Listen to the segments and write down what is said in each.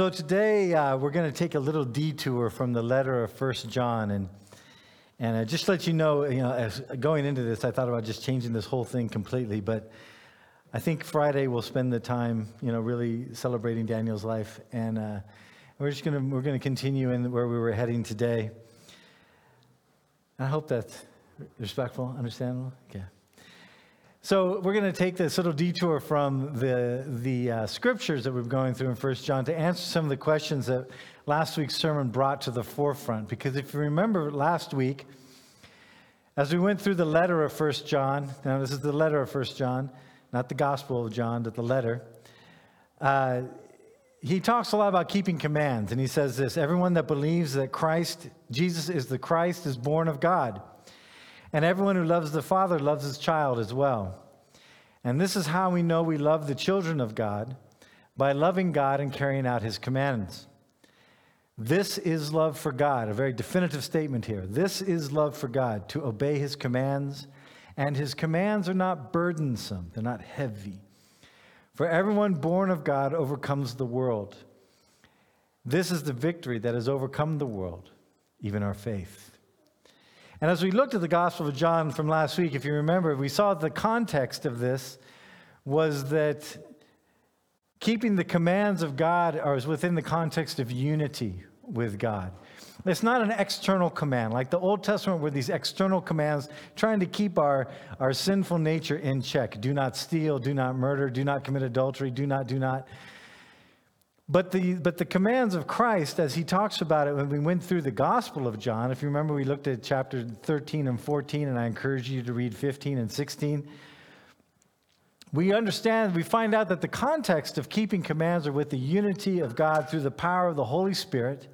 So today uh, we're going to take a little detour from the letter of First John, and and uh, just let you know, you know, as going into this, I thought about just changing this whole thing completely, but I think Friday we'll spend the time, you know, really celebrating Daniel's life, and uh, we're just gonna we're gonna continue in where we were heading today. I hope that's respectful, understandable. Okay. So we're going to take this little detour from the, the uh, scriptures that we're going through in First John to answer some of the questions that last week's sermon brought to the forefront. Because if you remember last week, as we went through the letter of First John, now this is the letter of First John, not the Gospel of John, but the letter, uh, he talks a lot about keeping commands. And he says this Everyone that believes that Christ, Jesus is the Christ, is born of God. And everyone who loves the Father loves his child as well. And this is how we know we love the children of God by loving God and carrying out his commands. This is love for God, a very definitive statement here. This is love for God, to obey his commands. And his commands are not burdensome, they're not heavy. For everyone born of God overcomes the world. This is the victory that has overcome the world, even our faith. And as we looked at the Gospel of John from last week, if you remember, we saw the context of this was that keeping the commands of God is within the context of unity with God. It's not an external command, like the Old Testament were these external commands trying to keep our, our sinful nature in check. Do not steal, do not murder, do not commit adultery, do not, do not. But the, but the commands of Christ, as he talks about it when we went through the Gospel of John, if you remember, we looked at chapter 13 and 14, and I encourage you to read 15 and 16. We understand, we find out that the context of keeping commands are with the unity of God through the power of the Holy Spirit,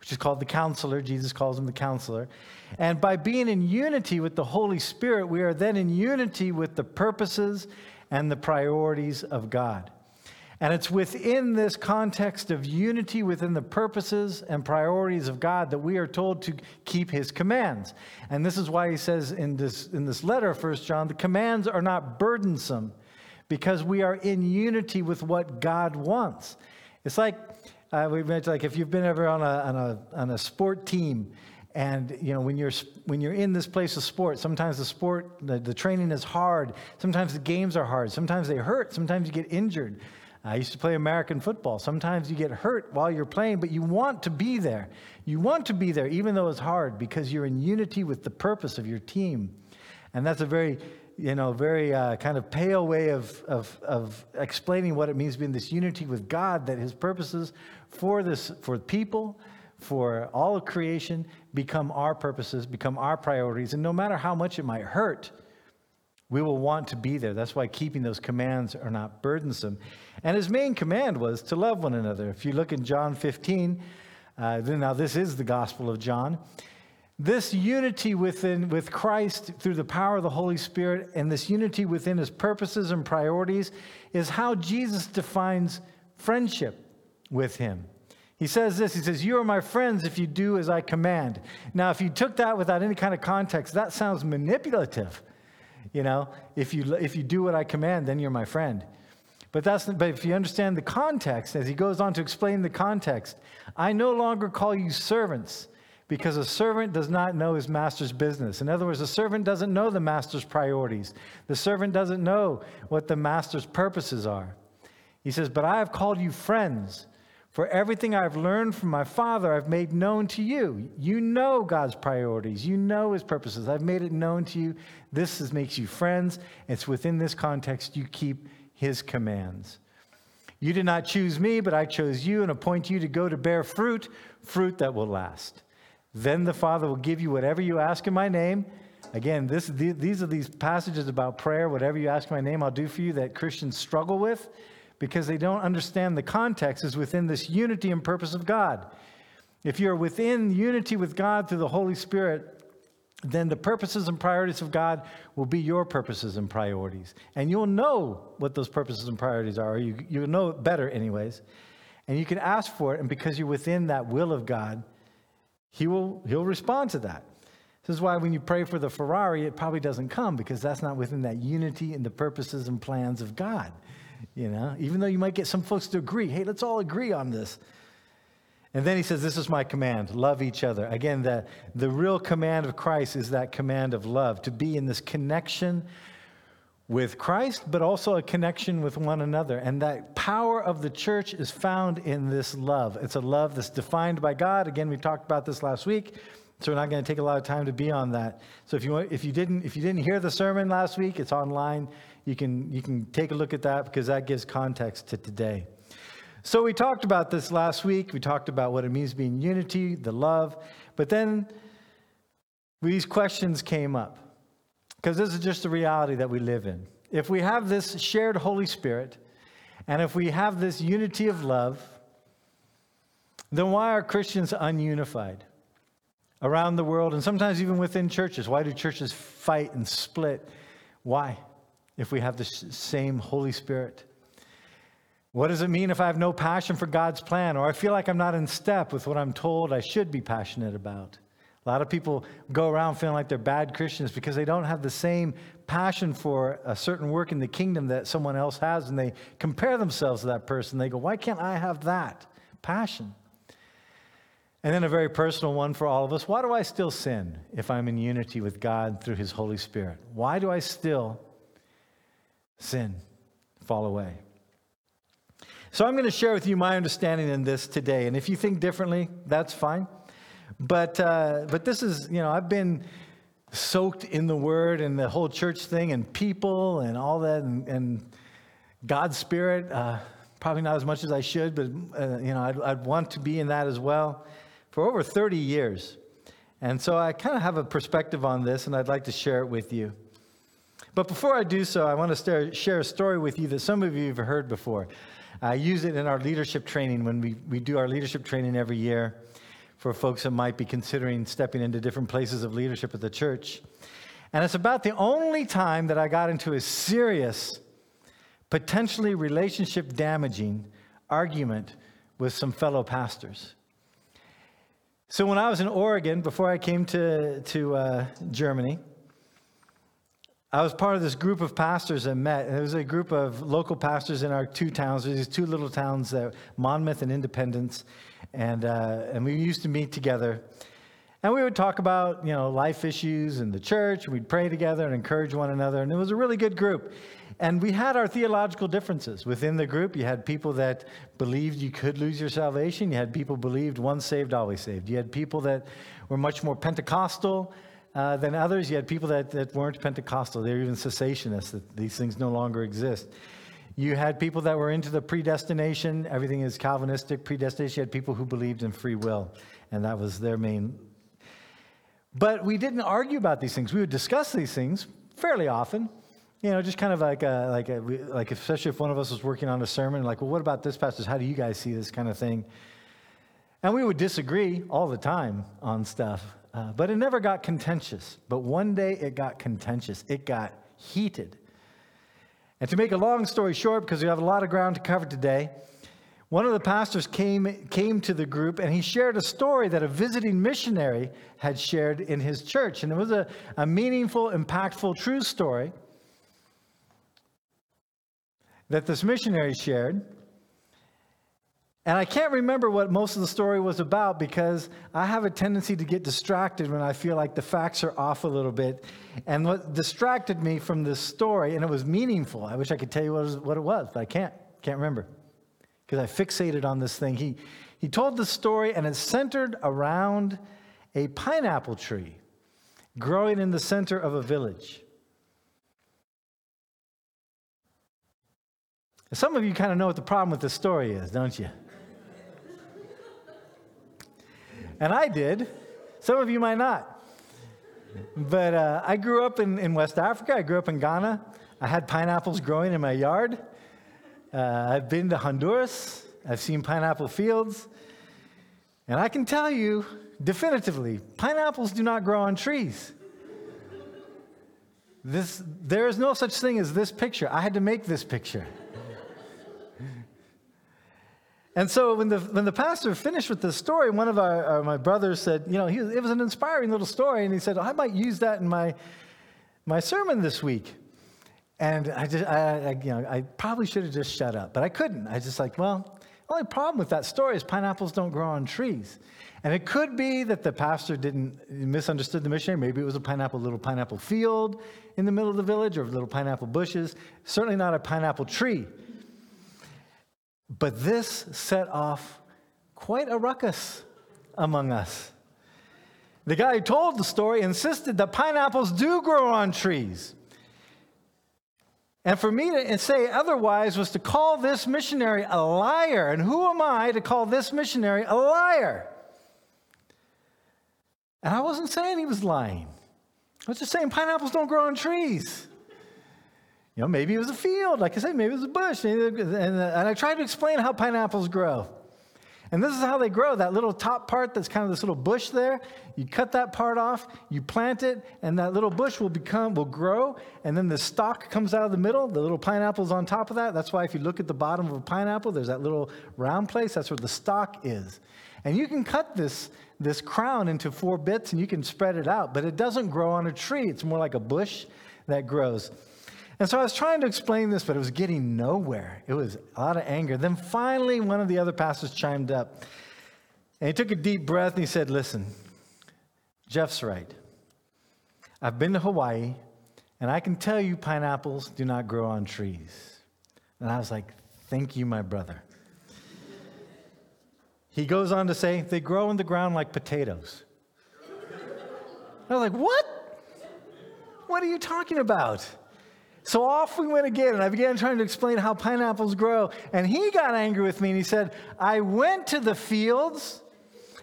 which is called the counselor. Jesus calls him the counselor. And by being in unity with the Holy Spirit, we are then in unity with the purposes and the priorities of God. And it's within this context of unity within the purposes and priorities of God that we are told to keep his commands. And this is why he says in this, in this letter, First John, the commands are not burdensome because we are in unity with what God wants. It's like, uh, we mentioned, like if you've been ever on a, on a, on a sport team and you know when you're when you're in this place of sport sometimes the sport the, the training is hard sometimes the games are hard sometimes they hurt sometimes you get injured I used to play American football. Sometimes you get hurt while you're playing, but you want to be there. You want to be there, even though it's hard, because you're in unity with the purpose of your team. And that's a very, you know, very uh, kind of pale way of, of, of explaining what it means to be in this unity with God, that his purposes for this, for people, for all of creation, become our purposes, become our priorities. And no matter how much it might hurt, we will want to be there. That's why keeping those commands are not burdensome. And his main command was to love one another. If you look in John 15, uh, now this is the Gospel of John. This unity within with Christ through the power of the Holy Spirit and this unity within his purposes and priorities is how Jesus defines friendship with him. He says this He says, You are my friends if you do as I command. Now, if you took that without any kind of context, that sounds manipulative. You know, if you, if you do what I command, then you're my friend. But, that's, but if you understand the context, as he goes on to explain the context, I no longer call you servants because a servant does not know his master's business. In other words, a servant doesn't know the master's priorities, the servant doesn't know what the master's purposes are. He says, But I have called you friends. For everything I've learned from my Father, I've made known to you. You know God's priorities, you know His purposes. I've made it known to you. This is, makes you friends. It's within this context you keep His commands. You did not choose me, but I chose you and appoint you to go to bear fruit, fruit that will last. Then the Father will give you whatever you ask in my name. Again, this, these are these passages about prayer. Whatever you ask in my name, I'll do for you that Christians struggle with because they don't understand the context is within this unity and purpose of God. If you're within unity with God through the Holy Spirit, then the purposes and priorities of God will be your purposes and priorities. And you'll know what those purposes and priorities are, you, you'll know it better, anyways. And you can ask for it, and because you're within that will of God, He will He'll respond to that. This is why when you pray for the Ferrari, it probably doesn't come because that's not within that unity and the purposes and plans of God. You know, even though you might get some folks to agree, hey, let's all agree on this. And then he says, This is my command love each other. Again, the, the real command of Christ is that command of love, to be in this connection with Christ, but also a connection with one another. And that power of the church is found in this love. It's a love that's defined by God. Again, we talked about this last week, so we're not going to take a lot of time to be on that. So if you want, if you didn't if you didn't hear the sermon last week, it's online. You can you can take a look at that because that gives context to today. So we talked about this last week. We talked about what it means being unity, the love, but then these questions came up. Because this is just the reality that we live in. If we have this shared Holy Spirit, and if we have this unity of love, then why are Christians ununified around the world and sometimes even within churches? Why do churches fight and split? Why? If we have the same Holy Spirit. What does it mean if I have no passion for God's plan or I feel like I'm not in step with what I'm told I should be passionate about? A lot of people go around feeling like they're bad Christians because they don't have the same passion for a certain work in the kingdom that someone else has, and they compare themselves to that person. They go, Why can't I have that passion? And then a very personal one for all of us why do I still sin if I'm in unity with God through His Holy Spirit? Why do I still sin, fall away? So I'm going to share with you my understanding in this today. And if you think differently, that's fine. But, uh, but this is, you know, I've been soaked in the word and the whole church thing and people and all that and, and God's spirit. Uh, probably not as much as I should, but, uh, you know, I'd, I'd want to be in that as well for over 30 years. And so I kind of have a perspective on this and I'd like to share it with you. But before I do so, I want to share a story with you that some of you have heard before. I use it in our leadership training when we, we do our leadership training every year for folks that might be considering stepping into different places of leadership at the church. And it's about the only time that I got into a serious, potentially relationship damaging argument with some fellow pastors. So, when I was in Oregon, before I came to, to uh, Germany, I was part of this group of pastors that met. And it was a group of local pastors in our two towns. These two little towns, that Monmouth and Independence. And, uh, and we used to meet together. And we would talk about, you know, life issues in the church. We'd pray together and encourage one another. And it was a really good group. And we had our theological differences within the group. You had people that believed you could lose your salvation. You had people believed once saved, always saved. You had people that were much more Pentecostal uh, than others. You had people that, that weren't Pentecostal. They were even cessationists, that these things no longer exist. You had people that were into the predestination. Everything is Calvinistic, predestination. You had people who believed in free will, and that was their main. But we didn't argue about these things. We would discuss these things fairly often. You know, just kind of like a, like a, like especially if one of us was working on a sermon, like, well, what about this passage? How do you guys see this kind of thing? And we would disagree all the time on stuff. Uh, but it never got contentious. But one day it got contentious, it got heated. And to make a long story short, because we have a lot of ground to cover today, one of the pastors came, came to the group and he shared a story that a visiting missionary had shared in his church. And it was a, a meaningful, impactful, true story that this missionary shared. And I can't remember what most of the story was about because I have a tendency to get distracted when I feel like the facts are off a little bit. And what distracted me from this story, and it was meaningful, I wish I could tell you what it was, what it was but I can't. Can't remember because I fixated on this thing. He, he told the story, and it's centered around a pineapple tree growing in the center of a village. Some of you kind of know what the problem with this story is, don't you? And I did. Some of you might not. But uh, I grew up in, in West Africa. I grew up in Ghana. I had pineapples growing in my yard. Uh, I've been to Honduras. I've seen pineapple fields. And I can tell you definitively pineapples do not grow on trees. This, there is no such thing as this picture. I had to make this picture. And so when the, when the pastor finished with the story, one of our, our my brothers said, you know, he, it was an inspiring little story. And he said, I might use that in my, my sermon this week. And I just, I, I, you know, I probably should have just shut up, but I couldn't. I just like, well, the only problem with that story is pineapples don't grow on trees. And it could be that the pastor didn't misunderstood the missionary. Maybe it was a pineapple, little pineapple field in the middle of the village or little pineapple bushes. Certainly not a pineapple tree. But this set off quite a ruckus among us. The guy who told the story insisted that pineapples do grow on trees. And for me to say otherwise was to call this missionary a liar. And who am I to call this missionary a liar? And I wasn't saying he was lying. I was just saying pineapples don't grow on trees. You know, maybe it was a field, like I said, maybe it was a bush. Uh, and, I tried to explain how pineapples grow. And this is how they grow. That little top part that's kind of this little bush there, you cut that part off, you plant it, and that little bush will become will grow, and then the stalk comes out of the middle, the little pineapple's on top of that. That's why if you look at the bottom of a pineapple, there's that little round place, that's where the stalk is. And you can cut this, this crown into four bits and you can spread it out, but it doesn't grow on a tree. It's more like a bush that grows. And so I was trying to explain this, but it was getting nowhere. It was a lot of anger. Then finally, one of the other pastors chimed up. And he took a deep breath and he said, Listen, Jeff's right. I've been to Hawaii, and I can tell you pineapples do not grow on trees. And I was like, Thank you, my brother. He goes on to say, They grow in the ground like potatoes. I was like, What? What are you talking about? So off we went again, and I began trying to explain how pineapples grow. And he got angry with me, and he said, I went to the fields.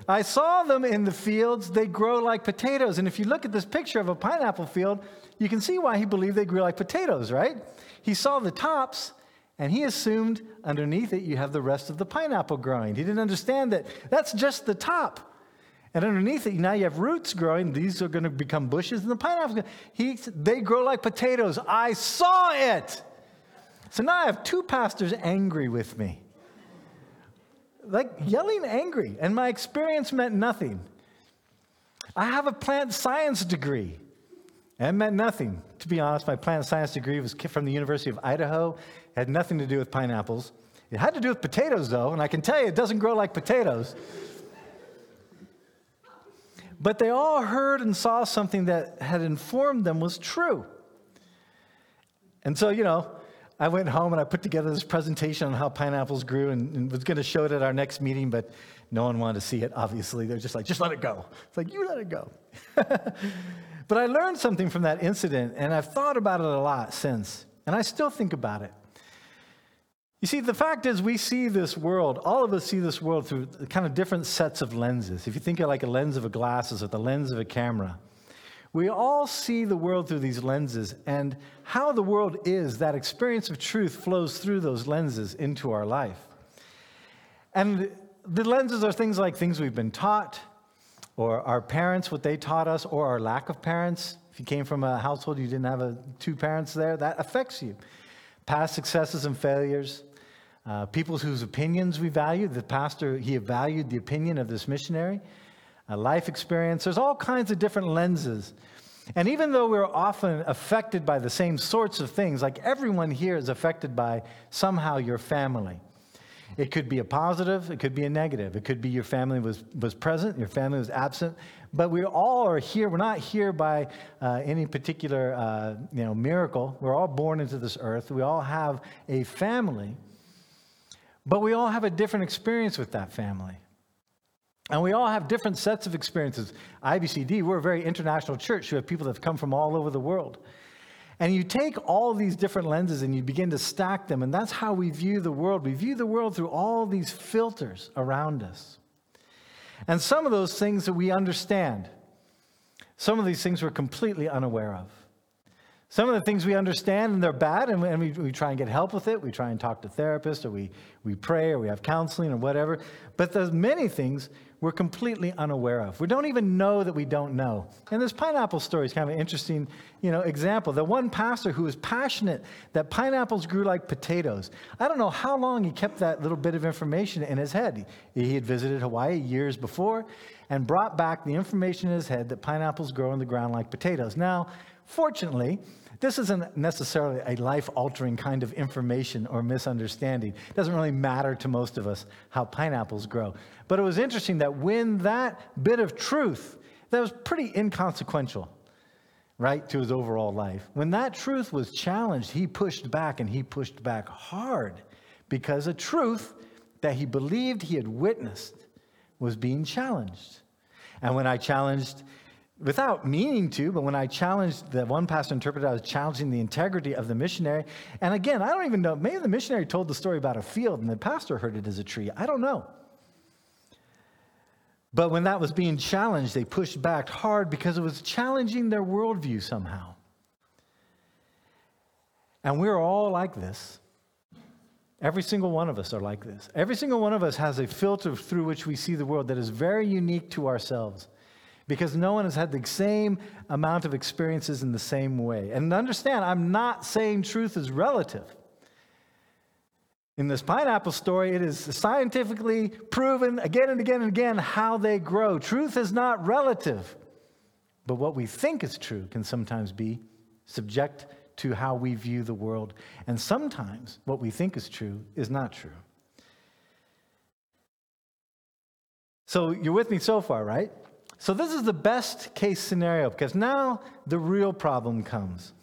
I saw them in the fields. They grow like potatoes. And if you look at this picture of a pineapple field, you can see why he believed they grew like potatoes, right? He saw the tops, and he assumed underneath it you have the rest of the pineapple growing. He didn't understand that that's just the top. And underneath it, now you have roots growing. These are going to become bushes, and the pineapples, he, they grow like potatoes. I saw it. So now I have two pastors angry with me. Like yelling angry. And my experience meant nothing. I have a plant science degree. And it meant nothing. To be honest, my plant science degree was from the University of Idaho. It had nothing to do with pineapples. It had to do with potatoes, though, and I can tell you it doesn't grow like potatoes. But they all heard and saw something that had informed them was true. And so, you know, I went home and I put together this presentation on how pineapples grew and, and was going to show it at our next meeting, but no one wanted to see it, obviously. They're just like, just let it go. It's like, you let it go. but I learned something from that incident, and I've thought about it a lot since, and I still think about it. You see, the fact is, we see this world, all of us see this world through kind of different sets of lenses. If you think of like a lens of a glasses or the lens of a camera, we all see the world through these lenses, and how the world is, that experience of truth flows through those lenses into our life. And the lenses are things like things we've been taught, or our parents, what they taught us, or our lack of parents. If you came from a household you didn't have a, two parents there, that affects you past successes and failures, uh, people whose opinions we value. The pastor, he valued the opinion of this missionary, uh, life experience. There's all kinds of different lenses. And even though we're often affected by the same sorts of things, like everyone here is affected by somehow your family. It could be a positive, it could be a negative. It could be your family was, was present, your family was absent. But we all are here. We're not here by uh, any particular uh, you know, miracle. We're all born into this earth. We all have a family. But we all have a different experience with that family. And we all have different sets of experiences. IBCD, we're a very international church. You have people that have come from all over the world. And you take all these different lenses and you begin to stack them, and that's how we view the world. We view the world through all these filters around us. And some of those things that we understand, some of these things we're completely unaware of. Some of the things we understand and they're bad, and, we, and we, we, try and get help with it. We try and talk to therapists, or we, we pray, or we have counseling, or whatever. But there's many things we're completely unaware of. We don't even know that we don't know. And this pineapple story is kind of an interesting, you know, example. The one pastor who was passionate that pineapples grew like potatoes. I don't know how long he kept that little bit of information in his head. He had visited Hawaii years before and brought back the information in his head that pineapples grow on the ground like potatoes. Now, fortunately, this isn't necessarily a life altering kind of information or misunderstanding. It doesn't really matter to most of us how pineapples grow. But it was interesting that when that bit of truth, that was pretty inconsequential, right, to his overall life, when that truth was challenged, he pushed back and he pushed back hard because a truth that he believed he had witnessed was being challenged. And when I challenged without meaning to, but when I challenged the one pastor interpreter, I was challenging the integrity of the missionary. And again, I don't even know, maybe the missionary told the story about a field and the pastor heard it as a tree. I don't know. But when that was being challenged, they pushed back hard because it was challenging their worldview somehow. And we're all like this. Every single one of us are like this. Every single one of us has a filter through which we see the world that is very unique to ourselves because no one has had the same amount of experiences in the same way. And understand, I'm not saying truth is relative. In this pineapple story, it is scientifically proven again and again and again how they grow. Truth is not relative, but what we think is true can sometimes be subject to how we view the world. And sometimes what we think is true is not true. So you're with me so far, right? So, this is the best case scenario because now the real problem comes.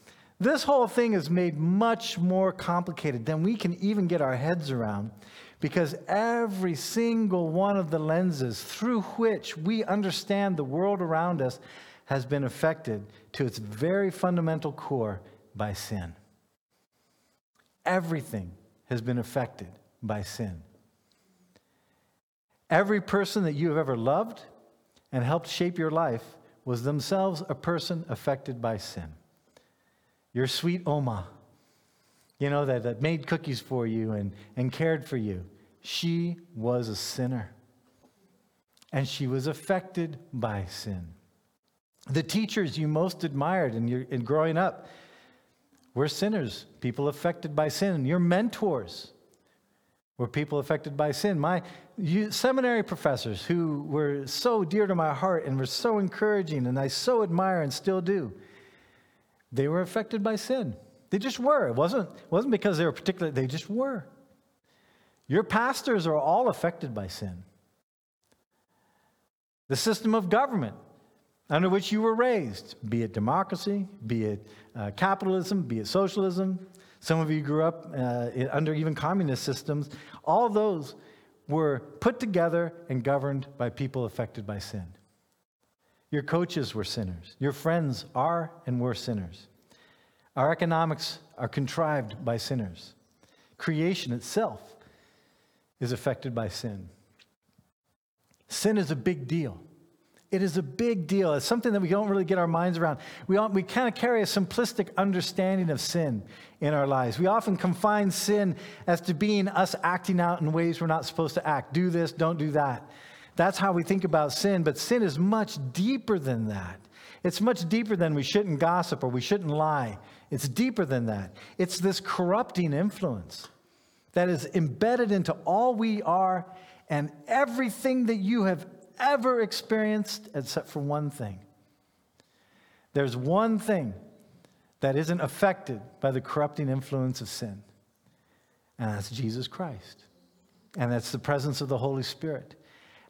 This whole thing is made much more complicated than we can even get our heads around because every single one of the lenses through which we understand the world around us has been affected to its very fundamental core by sin. Everything has been affected by sin. Every person that you have ever loved, and helped shape your life was themselves a person affected by sin. Your sweet Oma, you know, that, that made cookies for you and, and cared for you, she was a sinner. And she was affected by sin. The teachers you most admired in, your, in growing up were sinners, people affected by sin. Your mentors were people affected by sin. My you, seminary professors who were so dear to my heart and were so encouraging and I so admire and still do, they were affected by sin. They just were. It wasn't, it wasn't because they were particular, they just were. Your pastors are all affected by sin. The system of government under which you were raised, be it democracy, be it uh, capitalism, be it socialism, some of you grew up uh, under even communist systems. All those were put together and governed by people affected by sin. Your coaches were sinners. Your friends are and were sinners. Our economics are contrived by sinners. Creation itself is affected by sin. Sin is a big deal. It is a big deal. It's something that we don't really get our minds around. We, all, we kind of carry a simplistic understanding of sin in our lives. We often confine sin as to being us acting out in ways we're not supposed to act. Do this, don't do that. That's how we think about sin, but sin is much deeper than that. It's much deeper than we shouldn't gossip or we shouldn't lie. It's deeper than that. It's this corrupting influence that is embedded into all we are and everything that you have ever experienced except for one thing. There's one thing that isn't affected by the corrupting influence of sin, and that's Jesus Christ. And that's the presence of the Holy Spirit.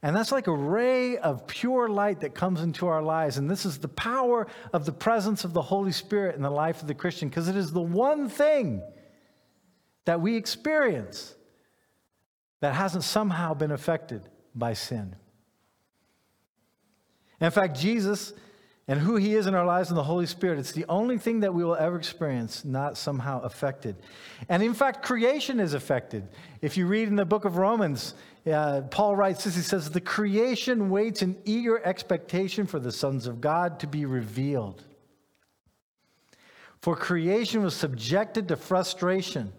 And that's like a ray of pure light that comes into our lives. And this is the power of the presence of the Holy Spirit in the life of the Christian, because it is the one thing that we experience that hasn't somehow been affected by sin. In fact, Jesus and who he is in our lives and the Holy Spirit, it's the only thing that we will ever experience not somehow affected. And in fact, creation is affected. If you read in the book of Romans, uh, Paul writes this he says, The creation waits in eager expectation for the sons of God to be revealed. For creation was subjected to frustration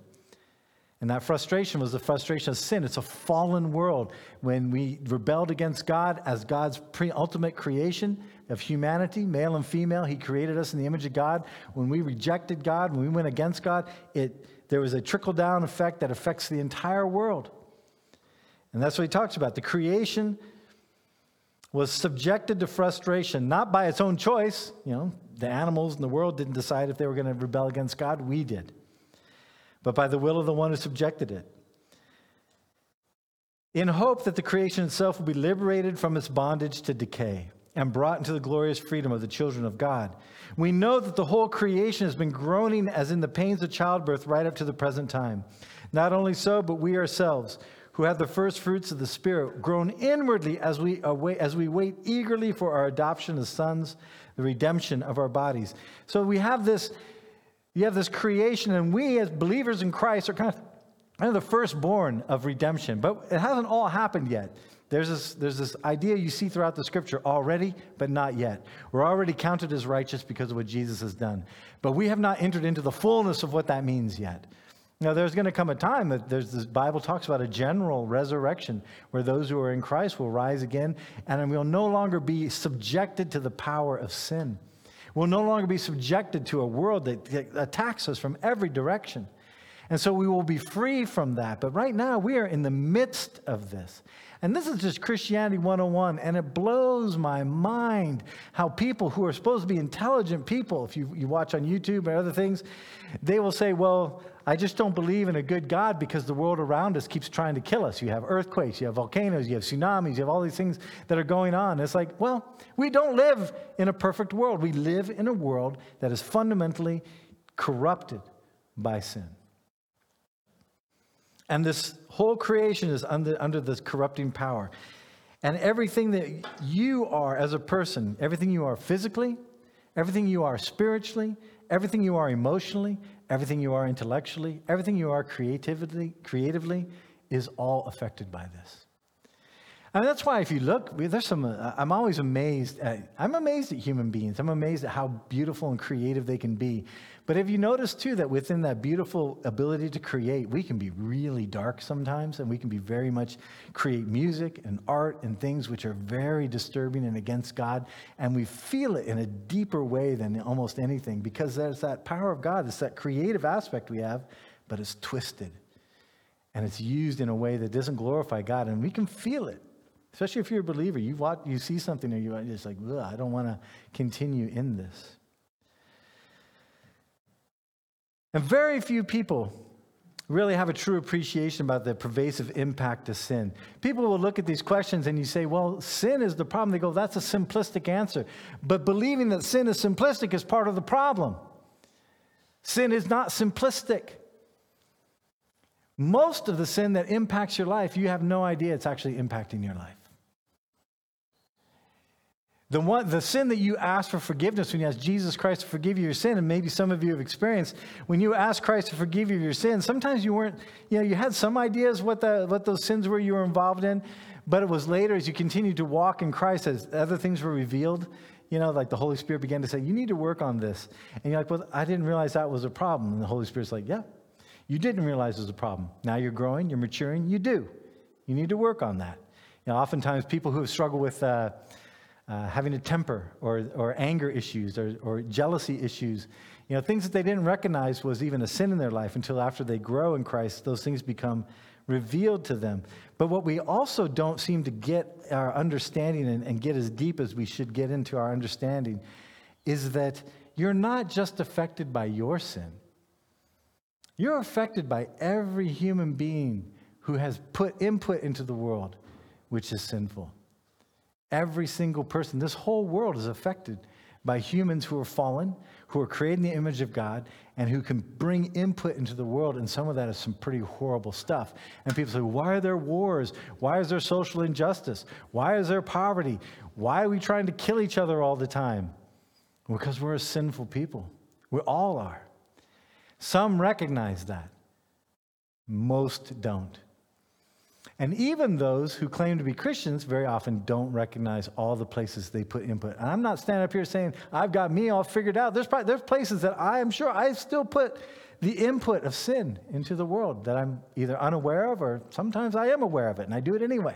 And that frustration was the frustration of sin. It's a fallen world. When we rebelled against God as God's pre ultimate creation of humanity, male and female, He created us in the image of God. When we rejected God, when we went against God, it, there was a trickle down effect that affects the entire world. And that's what He talks about. The creation was subjected to frustration, not by its own choice. You know, the animals in the world didn't decide if they were going to rebel against God, we did but by the will of the one who subjected it. In hope that the creation itself will be liberated from its bondage to decay and brought into the glorious freedom of the children of God. We know that the whole creation has been groaning as in the pains of childbirth right up to the present time. Not only so, but we ourselves, who have the first fruits of the Spirit, groan inwardly as we, await, as we wait eagerly for our adoption as sons, the redemption of our bodies. So we have this you have this creation, and we as believers in Christ are kind of, kind of the firstborn of redemption, but it hasn't all happened yet. There's this, there's this idea you see throughout the scripture already, but not yet. We're already counted as righteous because of what Jesus has done. But we have not entered into the fullness of what that means yet. Now, there's going to come a time that there's this Bible talks about a general resurrection where those who are in Christ will rise again and we'll no longer be subjected to the power of sin. We'll no longer be subjected to a world that attacks us from every direction. And so we will be free from that. But right now, we are in the midst of this. And this is just Christianity 101. And it blows my mind how people who are supposed to be intelligent people, if you, you watch on YouTube and other things, they will say, Well, I just don't believe in a good God because the world around us keeps trying to kill us. You have earthquakes, you have volcanoes, you have tsunamis, you have all these things that are going on. It's like, well, we don't live in a perfect world. We live in a world that is fundamentally corrupted by sin. And this whole creation is under, under this corrupting power. And everything that you are as a person, everything you are physically, everything you are spiritually, everything you are emotionally, everything you are intellectually, everything you are creatively, creatively is all affected by this. And that's why if you look, there's some, uh, I'm always amazed at, I'm amazed at human beings. I'm amazed at how beautiful and creative they can be. But have you noticed too that within that beautiful ability to create, we can be really dark sometimes and we can be very much create music and art and things which are very disturbing and against God. And we feel it in a deeper way than almost anything because there's that power of God, it's that creative aspect we have, but it's twisted. And it's used in a way that doesn't glorify God. And we can feel it. Especially if you're a believer, you watch, you see something and you're just like, I don't want to continue in this. And very few people really have a true appreciation about the pervasive impact of sin. People will look at these questions and you say, well, sin is the problem. They go, that's a simplistic answer. But believing that sin is simplistic is part of the problem. Sin is not simplistic. Most of the sin that impacts your life, you have no idea it's actually impacting your life. The, one, the sin that you ask for forgiveness when you ask Jesus Christ to forgive you your sin, and maybe some of you have experienced, when you ask Christ to forgive you your sin, sometimes you weren't, you know, you had some ideas what, the, what those sins were you were involved in, but it was later as you continued to walk in Christ, as other things were revealed, you know, like the Holy Spirit began to say, you need to work on this. And you're like, well, I didn't realize that was a problem. And the Holy Spirit's like, yeah, you didn't realize it was a problem. Now you're growing, you're maturing, you do. You need to work on that. You know, oftentimes people who have struggled with, uh, uh, having a temper or, or anger issues or, or jealousy issues. You know, things that they didn't recognize was even a sin in their life until after they grow in Christ, those things become revealed to them. But what we also don't seem to get our understanding and, and get as deep as we should get into our understanding is that you're not just affected by your sin. You're affected by every human being who has put input into the world which is sinful. Every single person, this whole world is affected by humans who are fallen, who are created in the image of God, and who can bring input into the world. And some of that is some pretty horrible stuff. And people say, why are there wars? Why is there social injustice? Why is there poverty? Why are we trying to kill each other all the time? Because we're a sinful people. We all are. Some recognize that, most don't. And even those who claim to be Christians very often don't recognize all the places they put input. And I'm not standing up here saying, I've got me all figured out. There's, probably, there's places that I am sure I still put the input of sin into the world that I'm either unaware of or sometimes I am aware of it and I do it anyway.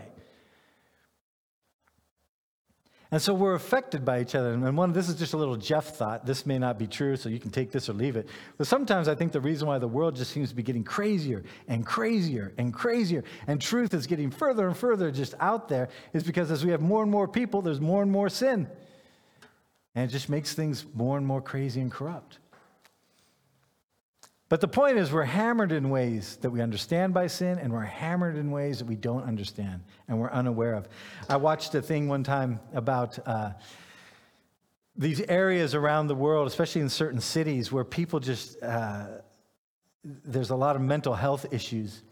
And so we're affected by each other. And one, this is just a little Jeff thought. This may not be true, so you can take this or leave it. But sometimes I think the reason why the world just seems to be getting crazier and crazier and crazier, and truth is getting further and further just out there, is because as we have more and more people, there's more and more sin. And it just makes things more and more crazy and corrupt. But the point is, we're hammered in ways that we understand by sin, and we're hammered in ways that we don't understand and we're unaware of. I watched a thing one time about uh, these areas around the world, especially in certain cities, where people just, uh, there's a lot of mental health issues.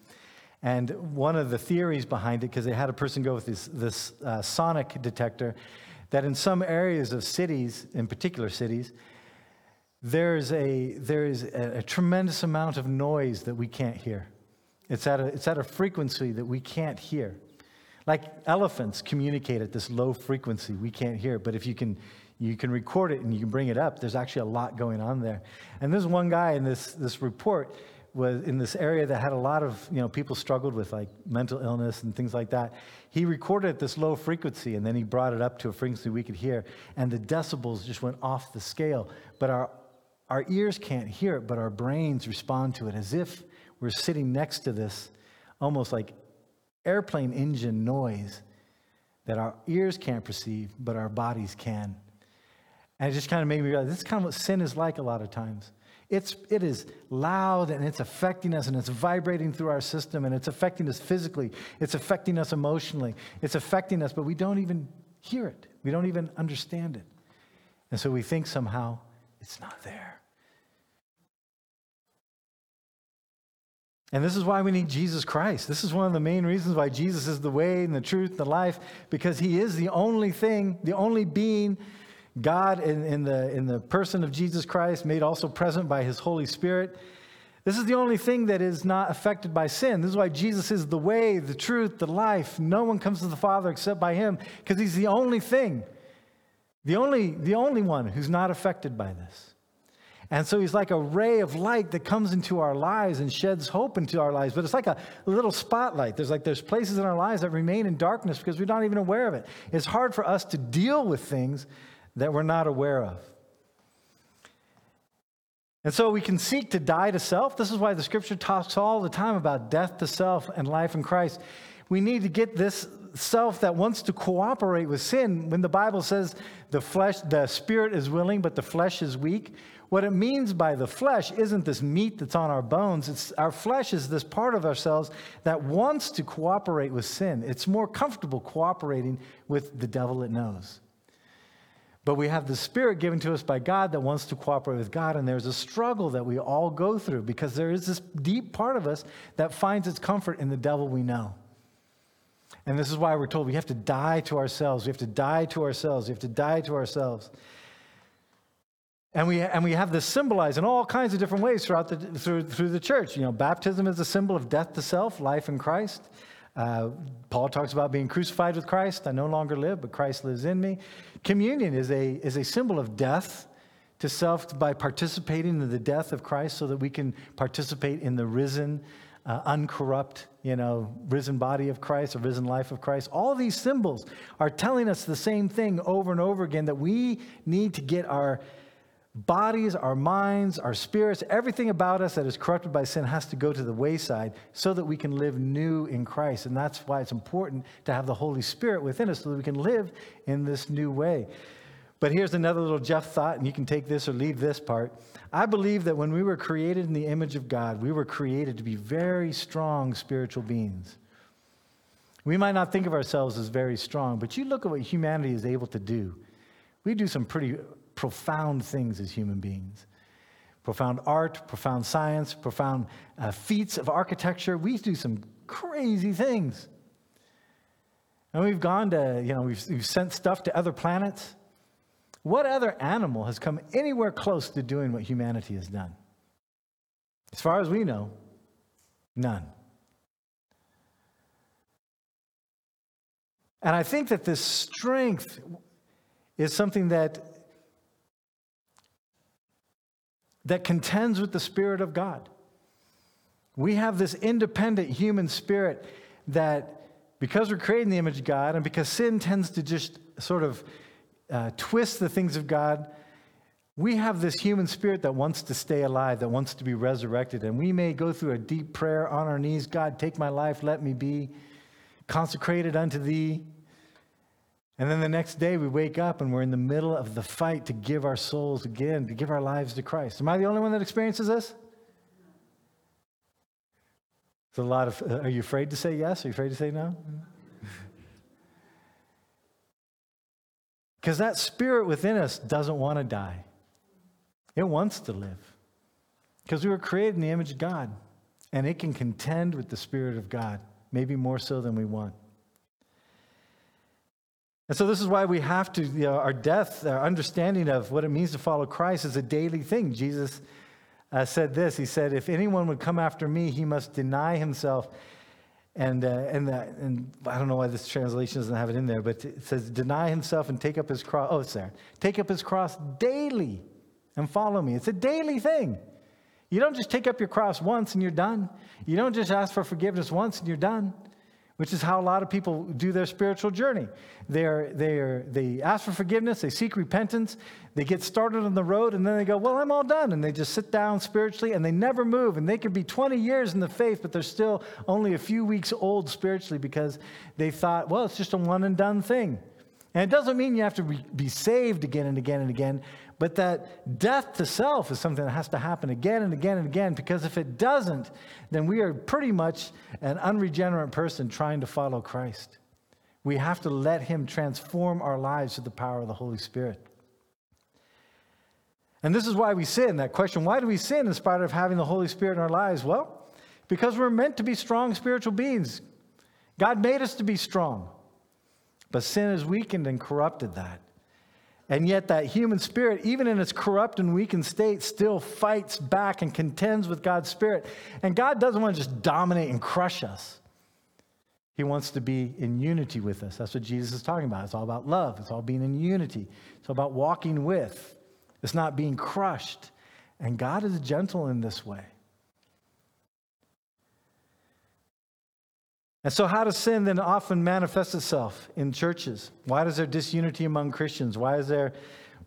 And one of the theories behind it, because they had a person go with this, this uh, sonic detector, that in some areas of cities, in particular cities, there's a, there is a, a, tremendous amount of noise that we can't hear. It's at, a, it's at a frequency that we can't hear. Like elephants communicate at this low frequency, we can't hear. But if you can, you can record it and you can bring it up, there's actually a lot going on there. And there's one guy in this, this report was in this area that had a lot of you know people struggled with like mental illness and things like that he recorded at this low frequency and then he brought it up to a frequency we could hear and the decibels just went off the scale but our our ears can't hear it, but our brains respond to it as if we're sitting next to this almost like airplane engine noise that our ears can't perceive, but our bodies can. And it just kind of made me realize this is kind of what sin is like a lot of times. It's, it is loud and it's affecting us and it's vibrating through our system and it's affecting us physically. It's affecting us emotionally. It's affecting us, but we don't even hear it. We don't even understand it. And so we think somehow it's not there. And this is why we need Jesus Christ. This is one of the main reasons why Jesus is the way and the truth and the life, because he is the only thing, the only being, God in, in, the, in the person of Jesus Christ, made also present by his Holy Spirit. This is the only thing that is not affected by sin. This is why Jesus is the way, the truth, the life. No one comes to the Father except by him, because he's the only thing the only, the only one who's not affected by this. And so he's like a ray of light that comes into our lives and sheds hope into our lives. But it's like a little spotlight. There's like there's places in our lives that remain in darkness because we're not even aware of it. It's hard for us to deal with things that we're not aware of. And so we can seek to die to self. This is why the scripture talks all the time about death to self and life in Christ. We need to get this self that wants to cooperate with sin, when the Bible says the flesh, the spirit is willing, but the flesh is weak, what it means by the flesh isn't this meat that's on our bones. It's our flesh is this part of ourselves that wants to cooperate with sin. It's more comfortable cooperating with the devil it knows. But we have the spirit given to us by God that wants to cooperate with God, and there's a struggle that we all go through because there is this deep part of us that finds its comfort in the devil we know. And this is why we're told we have to die to ourselves. We have to die to ourselves. We have to die to ourselves. And we, and we have this symbolized in all kinds of different ways throughout the, through, through the church. You know, baptism is a symbol of death to self, life in Christ. Uh, Paul talks about being crucified with Christ. I no longer live, but Christ lives in me. Communion is a, is a symbol of death to self by participating in the death of Christ so that we can participate in the risen uh, uncorrupt, you know, risen body of Christ, a risen life of Christ. All these symbols are telling us the same thing over and over again that we need to get our bodies, our minds, our spirits, everything about us that is corrupted by sin has to go to the wayside so that we can live new in Christ. And that's why it's important to have the Holy Spirit within us so that we can live in this new way. But here's another little Jeff thought, and you can take this or leave this part. I believe that when we were created in the image of God, we were created to be very strong spiritual beings. We might not think of ourselves as very strong, but you look at what humanity is able to do. We do some pretty profound things as human beings profound art, profound science, profound uh, feats of architecture. We do some crazy things. And we've gone to, you know, we've, we've sent stuff to other planets. What other animal has come anywhere close to doing what humanity has done? As far as we know, none. And I think that this strength is something that that contends with the Spirit of God. We have this independent human spirit that, because we're created in the image of God, and because sin tends to just sort of uh, twist the things of God, we have this human spirit that wants to stay alive, that wants to be resurrected. And we may go through a deep prayer on our knees God, take my life, let me be consecrated unto thee. And then the next day we wake up and we're in the middle of the fight to give our souls again, to give our lives to Christ. Am I the only one that experiences this? It's a lot of, uh, are you afraid to say yes? Are you afraid to say no? Because that spirit within us doesn't want to die, it wants to live. Because we were created in the image of God, and it can contend with the Spirit of God, maybe more so than we want. And so, this is why we have to, you know, our death, our understanding of what it means to follow Christ is a daily thing. Jesus uh, said this He said, If anyone would come after me, he must deny himself. And, uh, and, and I don't know why this translation doesn't have it in there, but it says, deny himself and take up his cross. Oh, it's there. Take up his cross daily and follow me. It's a daily thing. You don't just take up your cross once and you're done. You don't just ask for forgiveness once and you're done which is how a lot of people do their spiritual journey. They're, they're, they ask for forgiveness, they seek repentance, they get started on the road, and then they go, Well, I'm all done. And they just sit down spiritually and they never move. And they can be 20 years in the faith, but they're still only a few weeks old spiritually because they thought, Well, it's just a one and done thing. And it doesn't mean you have to be saved again and again and again, but that death to self is something that has to happen again and again and again, because if it doesn't, then we are pretty much an unregenerate person trying to follow Christ. We have to let Him transform our lives through the power of the Holy Spirit. And this is why we sin. That question, why do we sin in spite of having the Holy Spirit in our lives? Well, because we're meant to be strong spiritual beings. God made us to be strong. But sin has weakened and corrupted that. And yet, that human spirit, even in its corrupt and weakened state, still fights back and contends with God's spirit. And God doesn't want to just dominate and crush us. He wants to be in unity with us. That's what Jesus is talking about. It's all about love, it's all being in unity, it's all about walking with, it's not being crushed. And God is gentle in this way. And so, how does sin then often manifest itself in churches? Why is there disunity among Christians? Why is there,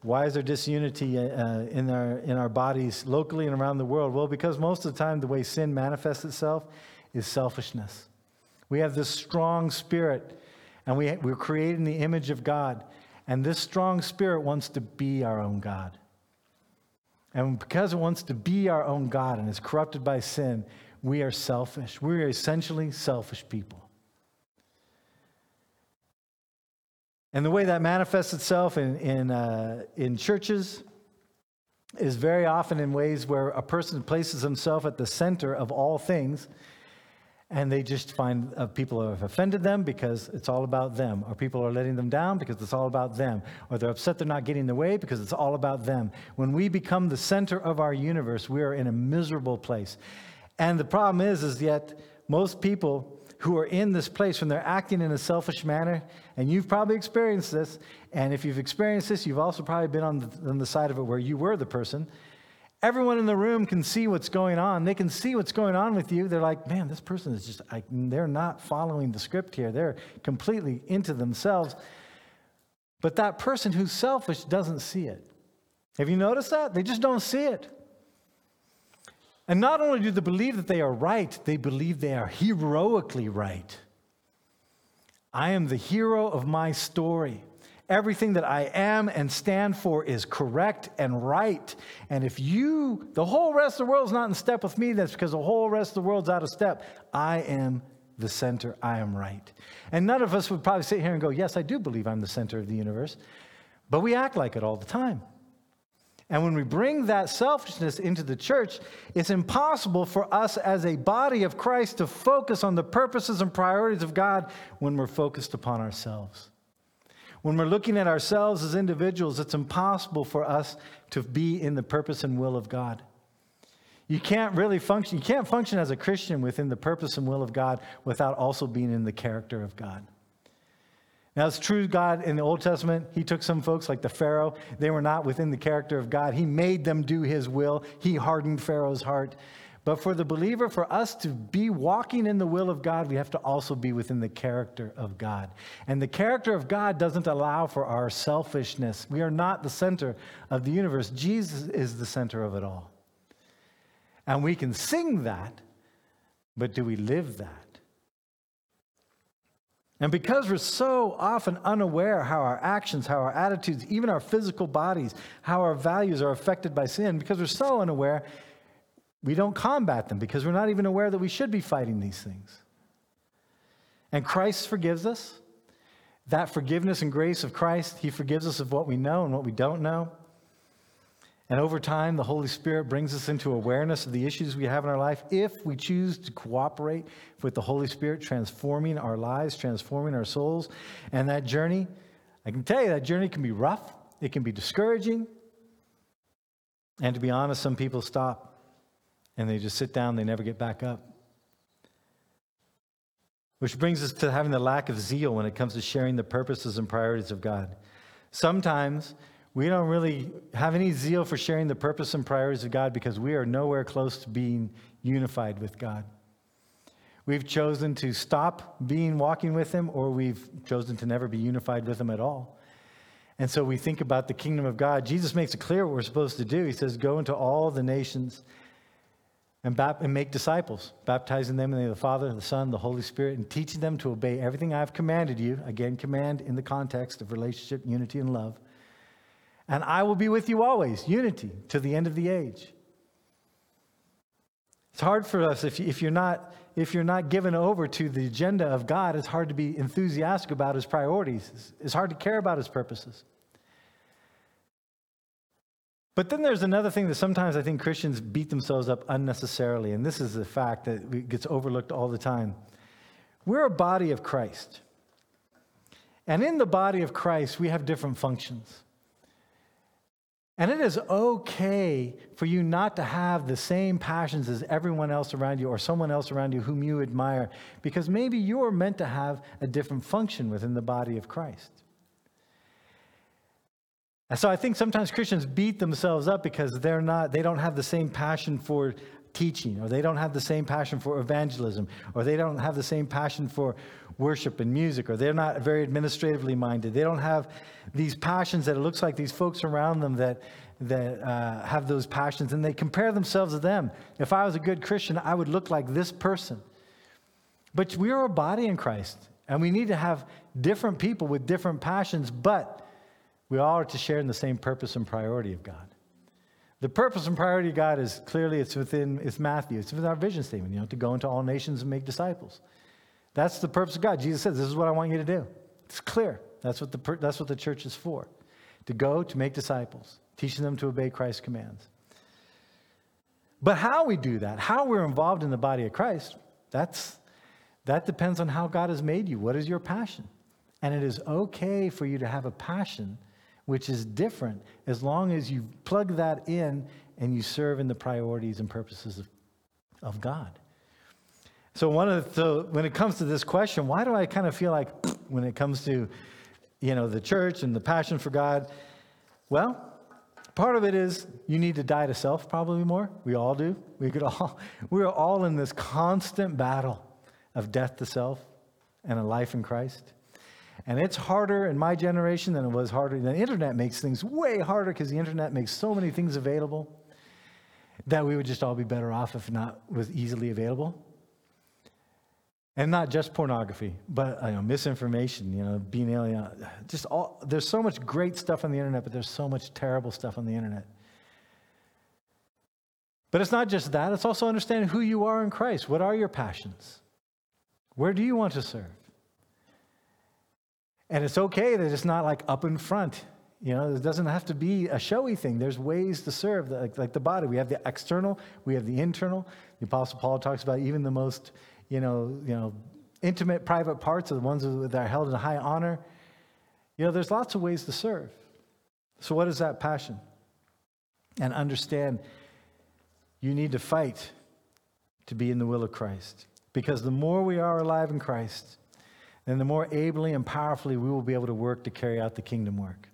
why is there disunity uh, in, our, in our bodies locally and around the world? Well, because most of the time, the way sin manifests itself is selfishness. We have this strong spirit, and we, we're created in the image of God. And this strong spirit wants to be our own God. And because it wants to be our own God and is corrupted by sin, we are selfish. We are essentially selfish people. And the way that manifests itself in, in, uh, in churches is very often in ways where a person places himself at the center of all things and they just find uh, people have offended them because it's all about them, or people are letting them down because it's all about them, or they're upset they're not getting the way because it's all about them. When we become the center of our universe, we are in a miserable place. And the problem is, is yet most people who are in this place when they're acting in a selfish manner, and you've probably experienced this, and if you've experienced this, you've also probably been on the, on the side of it where you were the person. Everyone in the room can see what's going on. They can see what's going on with you. They're like, man, this person is just, I, they're not following the script here. They're completely into themselves. But that person who's selfish doesn't see it. Have you noticed that? They just don't see it. And not only do they believe that they are right, they believe they are heroically right. I am the hero of my story. Everything that I am and stand for is correct and right. And if you, the whole rest of the world's not in step with me, that's because the whole rest of the world's out of step. I am the center. I am right. And none of us would probably sit here and go, Yes, I do believe I'm the center of the universe. But we act like it all the time. And when we bring that selfishness into the church, it's impossible for us as a body of Christ to focus on the purposes and priorities of God when we're focused upon ourselves. When we're looking at ourselves as individuals, it's impossible for us to be in the purpose and will of God. You can't really function, you can't function as a Christian within the purpose and will of God without also being in the character of God. Now, it's true, God in the Old Testament, He took some folks like the Pharaoh. They were not within the character of God. He made them do His will, He hardened Pharaoh's heart. But for the believer, for us to be walking in the will of God, we have to also be within the character of God. And the character of God doesn't allow for our selfishness. We are not the center of the universe, Jesus is the center of it all. And we can sing that, but do we live that? And because we're so often unaware how our actions, how our attitudes, even our physical bodies, how our values are affected by sin, because we're so unaware, we don't combat them because we're not even aware that we should be fighting these things. And Christ forgives us. That forgiveness and grace of Christ, He forgives us of what we know and what we don't know. And over time, the Holy Spirit brings us into awareness of the issues we have in our life if we choose to cooperate with the Holy Spirit, transforming our lives, transforming our souls. And that journey, I can tell you, that journey can be rough, it can be discouraging. And to be honest, some people stop and they just sit down, they never get back up. Which brings us to having the lack of zeal when it comes to sharing the purposes and priorities of God. Sometimes we don't really have any zeal for sharing the purpose and priorities of God because we are nowhere close to being unified with God. We've chosen to stop being walking with Him, or we've chosen to never be unified with Him at all. And so we think about the kingdom of God. Jesus makes it clear what we're supposed to do. He says, Go into all the nations and, bap- and make disciples, baptizing them in the name of the Father, the Son, the Holy Spirit, and teaching them to obey everything I've commanded you. Again, command in the context of relationship, unity, and love and I will be with you always, unity to the end of the age. It's hard for us if, if, you're not, if you're not given over to the agenda of God, it's hard to be enthusiastic about his priorities. It's, it's hard to care about his purposes. But then there's another thing that sometimes I think Christians beat themselves up unnecessarily, and this is a fact that gets overlooked all the time. We're a body of Christ. And in the body of Christ, we have different functions. And it is okay for you not to have the same passions as everyone else around you or someone else around you whom you admire, because maybe you're meant to have a different function within the body of Christ. And so I think sometimes Christians beat themselves up because they're not, they don't have the same passion for teaching, or they don't have the same passion for evangelism, or they don't have the same passion for worship and music, or they're not very administratively minded. They don't have these passions that it looks like these folks around them that, that uh, have those passions, and they compare themselves to them. If I was a good Christian, I would look like this person. But we are a body in Christ, and we need to have different people with different passions, but we all are to share in the same purpose and priority of God. The purpose and priority of God is clearly it's within it's Matthew. It's within our vision statement, you know, to go into all nations and make disciples. That's the purpose of God. Jesus says, "This is what I want you to do." It's clear. That's what the that's what the church is for. To go to make disciples, teaching them to obey Christ's commands. But how we do that, how we're involved in the body of Christ, that's that depends on how God has made you. What is your passion? And it is okay for you to have a passion which is different as long as you plug that in and you serve in the priorities and purposes of, of God. So one of the, so when it comes to this question, why do I kind of feel like when it comes to you know the church and the passion for God? Well, part of it is you need to die to self probably more. We all do. We could all we're all in this constant battle of death to self and a life in Christ. And it's harder in my generation than it was harder. The internet makes things way harder because the internet makes so many things available that we would just all be better off if not was easily available. And not just pornography, but you know, misinformation, you know, being alien. Just all, there's so much great stuff on the internet, but there's so much terrible stuff on the internet. But it's not just that, it's also understanding who you are in Christ. What are your passions? Where do you want to serve? And it's okay that it's not like up in front. You know, it doesn't have to be a showy thing. There's ways to serve, like, like the body. We have the external, we have the internal. The Apostle Paul talks about even the most, you know, you know, intimate, private parts are the ones that are held in high honor. You know, there's lots of ways to serve. So, what is that passion? And understand you need to fight to be in the will of Christ. Because the more we are alive in Christ, then the more ably and powerfully we will be able to work to carry out the kingdom work.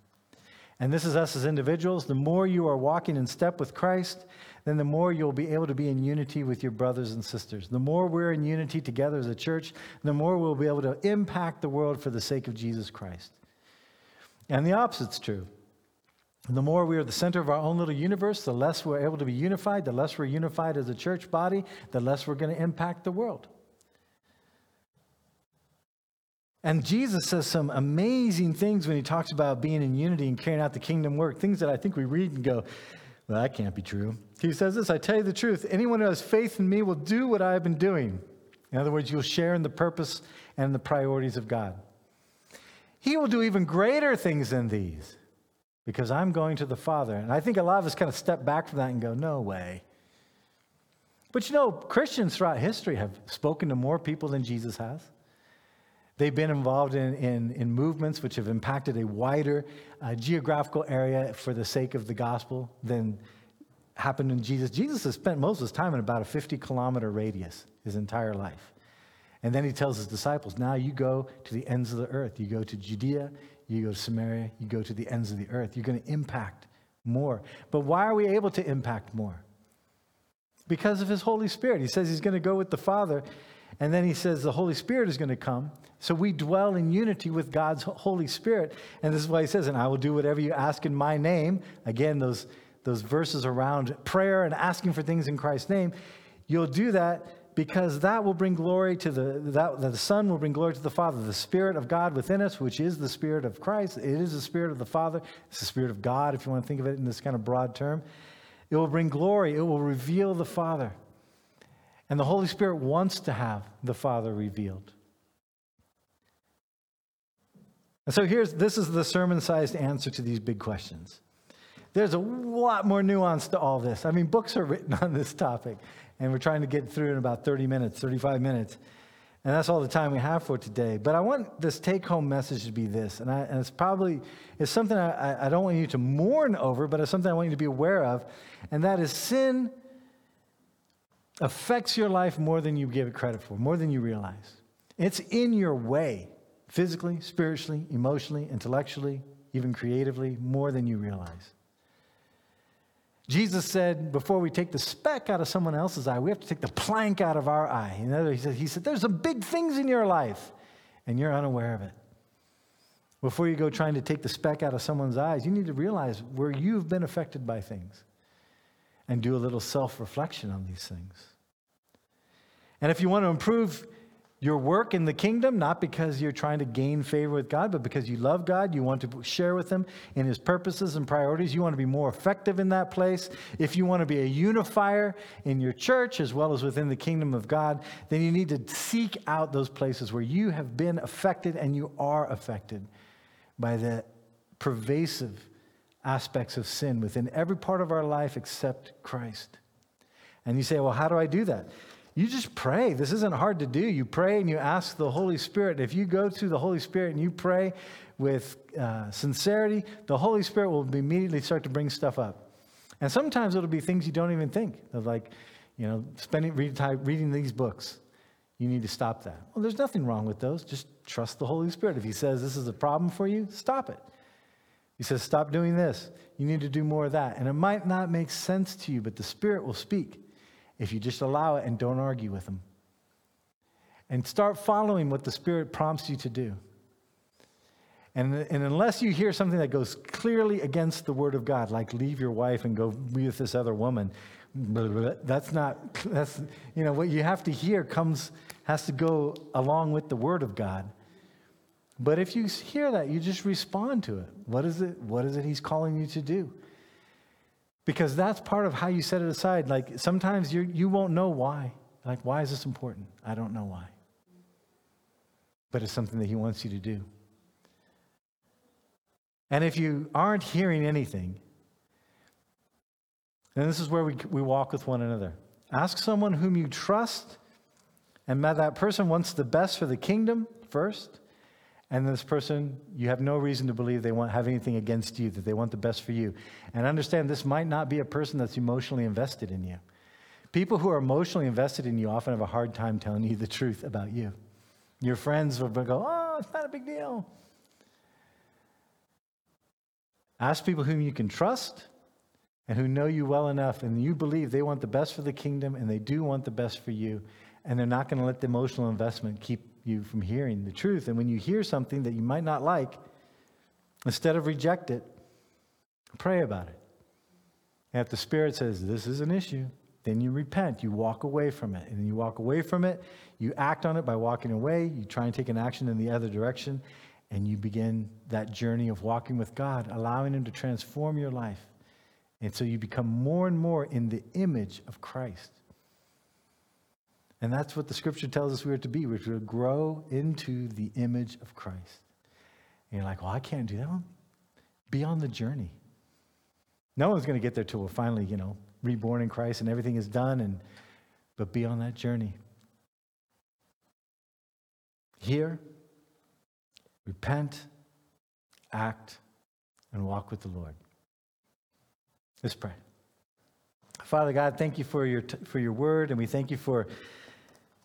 And this is us as individuals. The more you are walking in step with Christ, then the more you'll be able to be in unity with your brothers and sisters. The more we're in unity together as a church, the more we'll be able to impact the world for the sake of Jesus Christ. And the opposite's true. The more we are the center of our own little universe, the less we're able to be unified, the less we're unified as a church body, the less we're going to impact the world. And Jesus says some amazing things when he talks about being in unity and carrying out the kingdom work, things that I think we read and go, well, that can't be true. He says this I tell you the truth, anyone who has faith in me will do what I have been doing. In other words, you'll share in the purpose and the priorities of God. He will do even greater things than these because I'm going to the Father. And I think a lot of us kind of step back from that and go, no way. But you know, Christians throughout history have spoken to more people than Jesus has. They've been involved in, in, in movements which have impacted a wider uh, geographical area for the sake of the gospel than happened in Jesus. Jesus has spent most of his time in about a 50 kilometer radius his entire life. And then he tells his disciples, now you go to the ends of the earth. You go to Judea, you go to Samaria, you go to the ends of the earth. You're going to impact more. But why are we able to impact more? Because of his Holy Spirit. He says he's going to go with the Father and then he says the Holy Spirit is going to come. So we dwell in unity with God's Holy Spirit. And this is why he says, and I will do whatever you ask in my name. Again, those, those verses around prayer and asking for things in Christ's name. You'll do that because that will bring glory to the, that, the Son will bring glory to the Father. The Spirit of God within us, which is the Spirit of Christ, it is the Spirit of the Father. It's the Spirit of God, if you want to think of it in this kind of broad term. It will bring glory. It will reveal the Father. And the Holy Spirit wants to have the Father revealed. And so here's this is the sermon sized answer to these big questions. There's a lot more nuance to all this. I mean, books are written on this topic, and we're trying to get through in about 30 minutes, 35 minutes. And that's all the time we have for today. But I want this take home message to be this. And, I, and it's probably it's something I, I don't want you to mourn over, but it's something I want you to be aware of. And that is sin affects your life more than you give it credit for, more than you realize. It's in your way, physically, spiritually, emotionally, intellectually, even creatively, more than you realize. Jesus said, before we take the speck out of someone else's eye, we have to take the plank out of our eye. In other words, he said, he said, There's some big things in your life, and you're unaware of it. Before you go trying to take the speck out of someone's eyes, you need to realize where you've been affected by things and do a little self reflection on these things. And if you want to improve your work in the kingdom, not because you're trying to gain favor with God, but because you love God, you want to share with Him in His purposes and priorities. You want to be more effective in that place. If you want to be a unifier in your church as well as within the kingdom of God, then you need to seek out those places where you have been affected and you are affected by the pervasive aspects of sin within every part of our life except Christ. And you say, well, how do I do that? You just pray. This isn't hard to do. You pray and you ask the Holy Spirit. If you go to the Holy Spirit and you pray with uh, sincerity, the Holy Spirit will immediately start to bring stuff up. And sometimes it'll be things you don't even think of, like, you know, spending reading these books. You need to stop that. Well, there's nothing wrong with those. Just trust the Holy Spirit. If He says this is a problem for you, stop it. He says, Stop doing this. You need to do more of that. And it might not make sense to you, but the Spirit will speak if you just allow it and don't argue with Him. And start following what the Spirit prompts you to do. And, and unless you hear something that goes clearly against the Word of God, like leave your wife and go be with this other woman, that's not, that's, you know, what you have to hear comes, has to go along with the Word of God. But if you hear that, you just respond to it. What is it? What is it he's calling you to do? Because that's part of how you set it aside. Like sometimes you you won't know why. Like, why is this important? I don't know why. But it's something that he wants you to do. And if you aren't hearing anything, then this is where we, we walk with one another. Ask someone whom you trust, and that person wants the best for the kingdom first and this person, you have no reason to believe they want have anything against you, that they want the best for you. And understand this might not be a person that's emotionally invested in you. People who are emotionally invested in you often have a hard time telling you the truth about you. Your friends will go, oh, it's not a big deal. Ask people whom you can trust and who know you well enough and you believe they want the best for the kingdom and they do want the best for you and they're not going to let the emotional investment keep you from hearing the truth. And when you hear something that you might not like, instead of reject it, pray about it. And if the Spirit says this is an issue, then you repent. You walk away from it. And you walk away from it, you act on it by walking away, you try and take an action in the other direction, and you begin that journey of walking with God, allowing Him to transform your life. And so you become more and more in the image of Christ. And that's what the scripture tells us we are to be. We're to grow into the image of Christ. And you're like, well, I can't do that. Well, be on the journey. No one's going to get there till we're finally, you know, reborn in Christ and everything is done. And but be on that journey. Hear, repent, act, and walk with the Lord. Let's pray. Father God, thank you for your, for your word, and we thank you for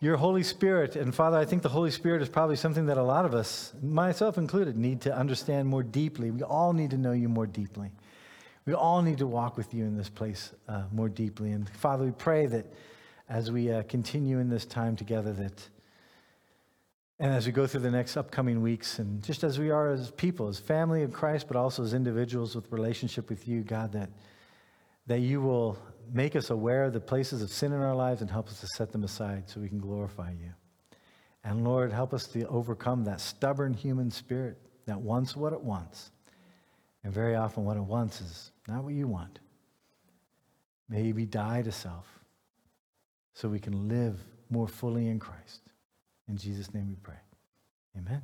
your Holy Spirit. And Father, I think the Holy Spirit is probably something that a lot of us, myself included, need to understand more deeply. We all need to know you more deeply. We all need to walk with you in this place uh, more deeply. And Father, we pray that as we uh, continue in this time together, that and as we go through the next upcoming weeks, and just as we are as people, as family of Christ, but also as individuals with relationship with you, God, that that you will make us aware of the places of sin in our lives and help us to set them aside so we can glorify you. And Lord, help us to overcome that stubborn human spirit that wants what it wants. And very often, what it wants is not what you want. Maybe die to self so we can live more fully in Christ. In Jesus' name we pray. Amen.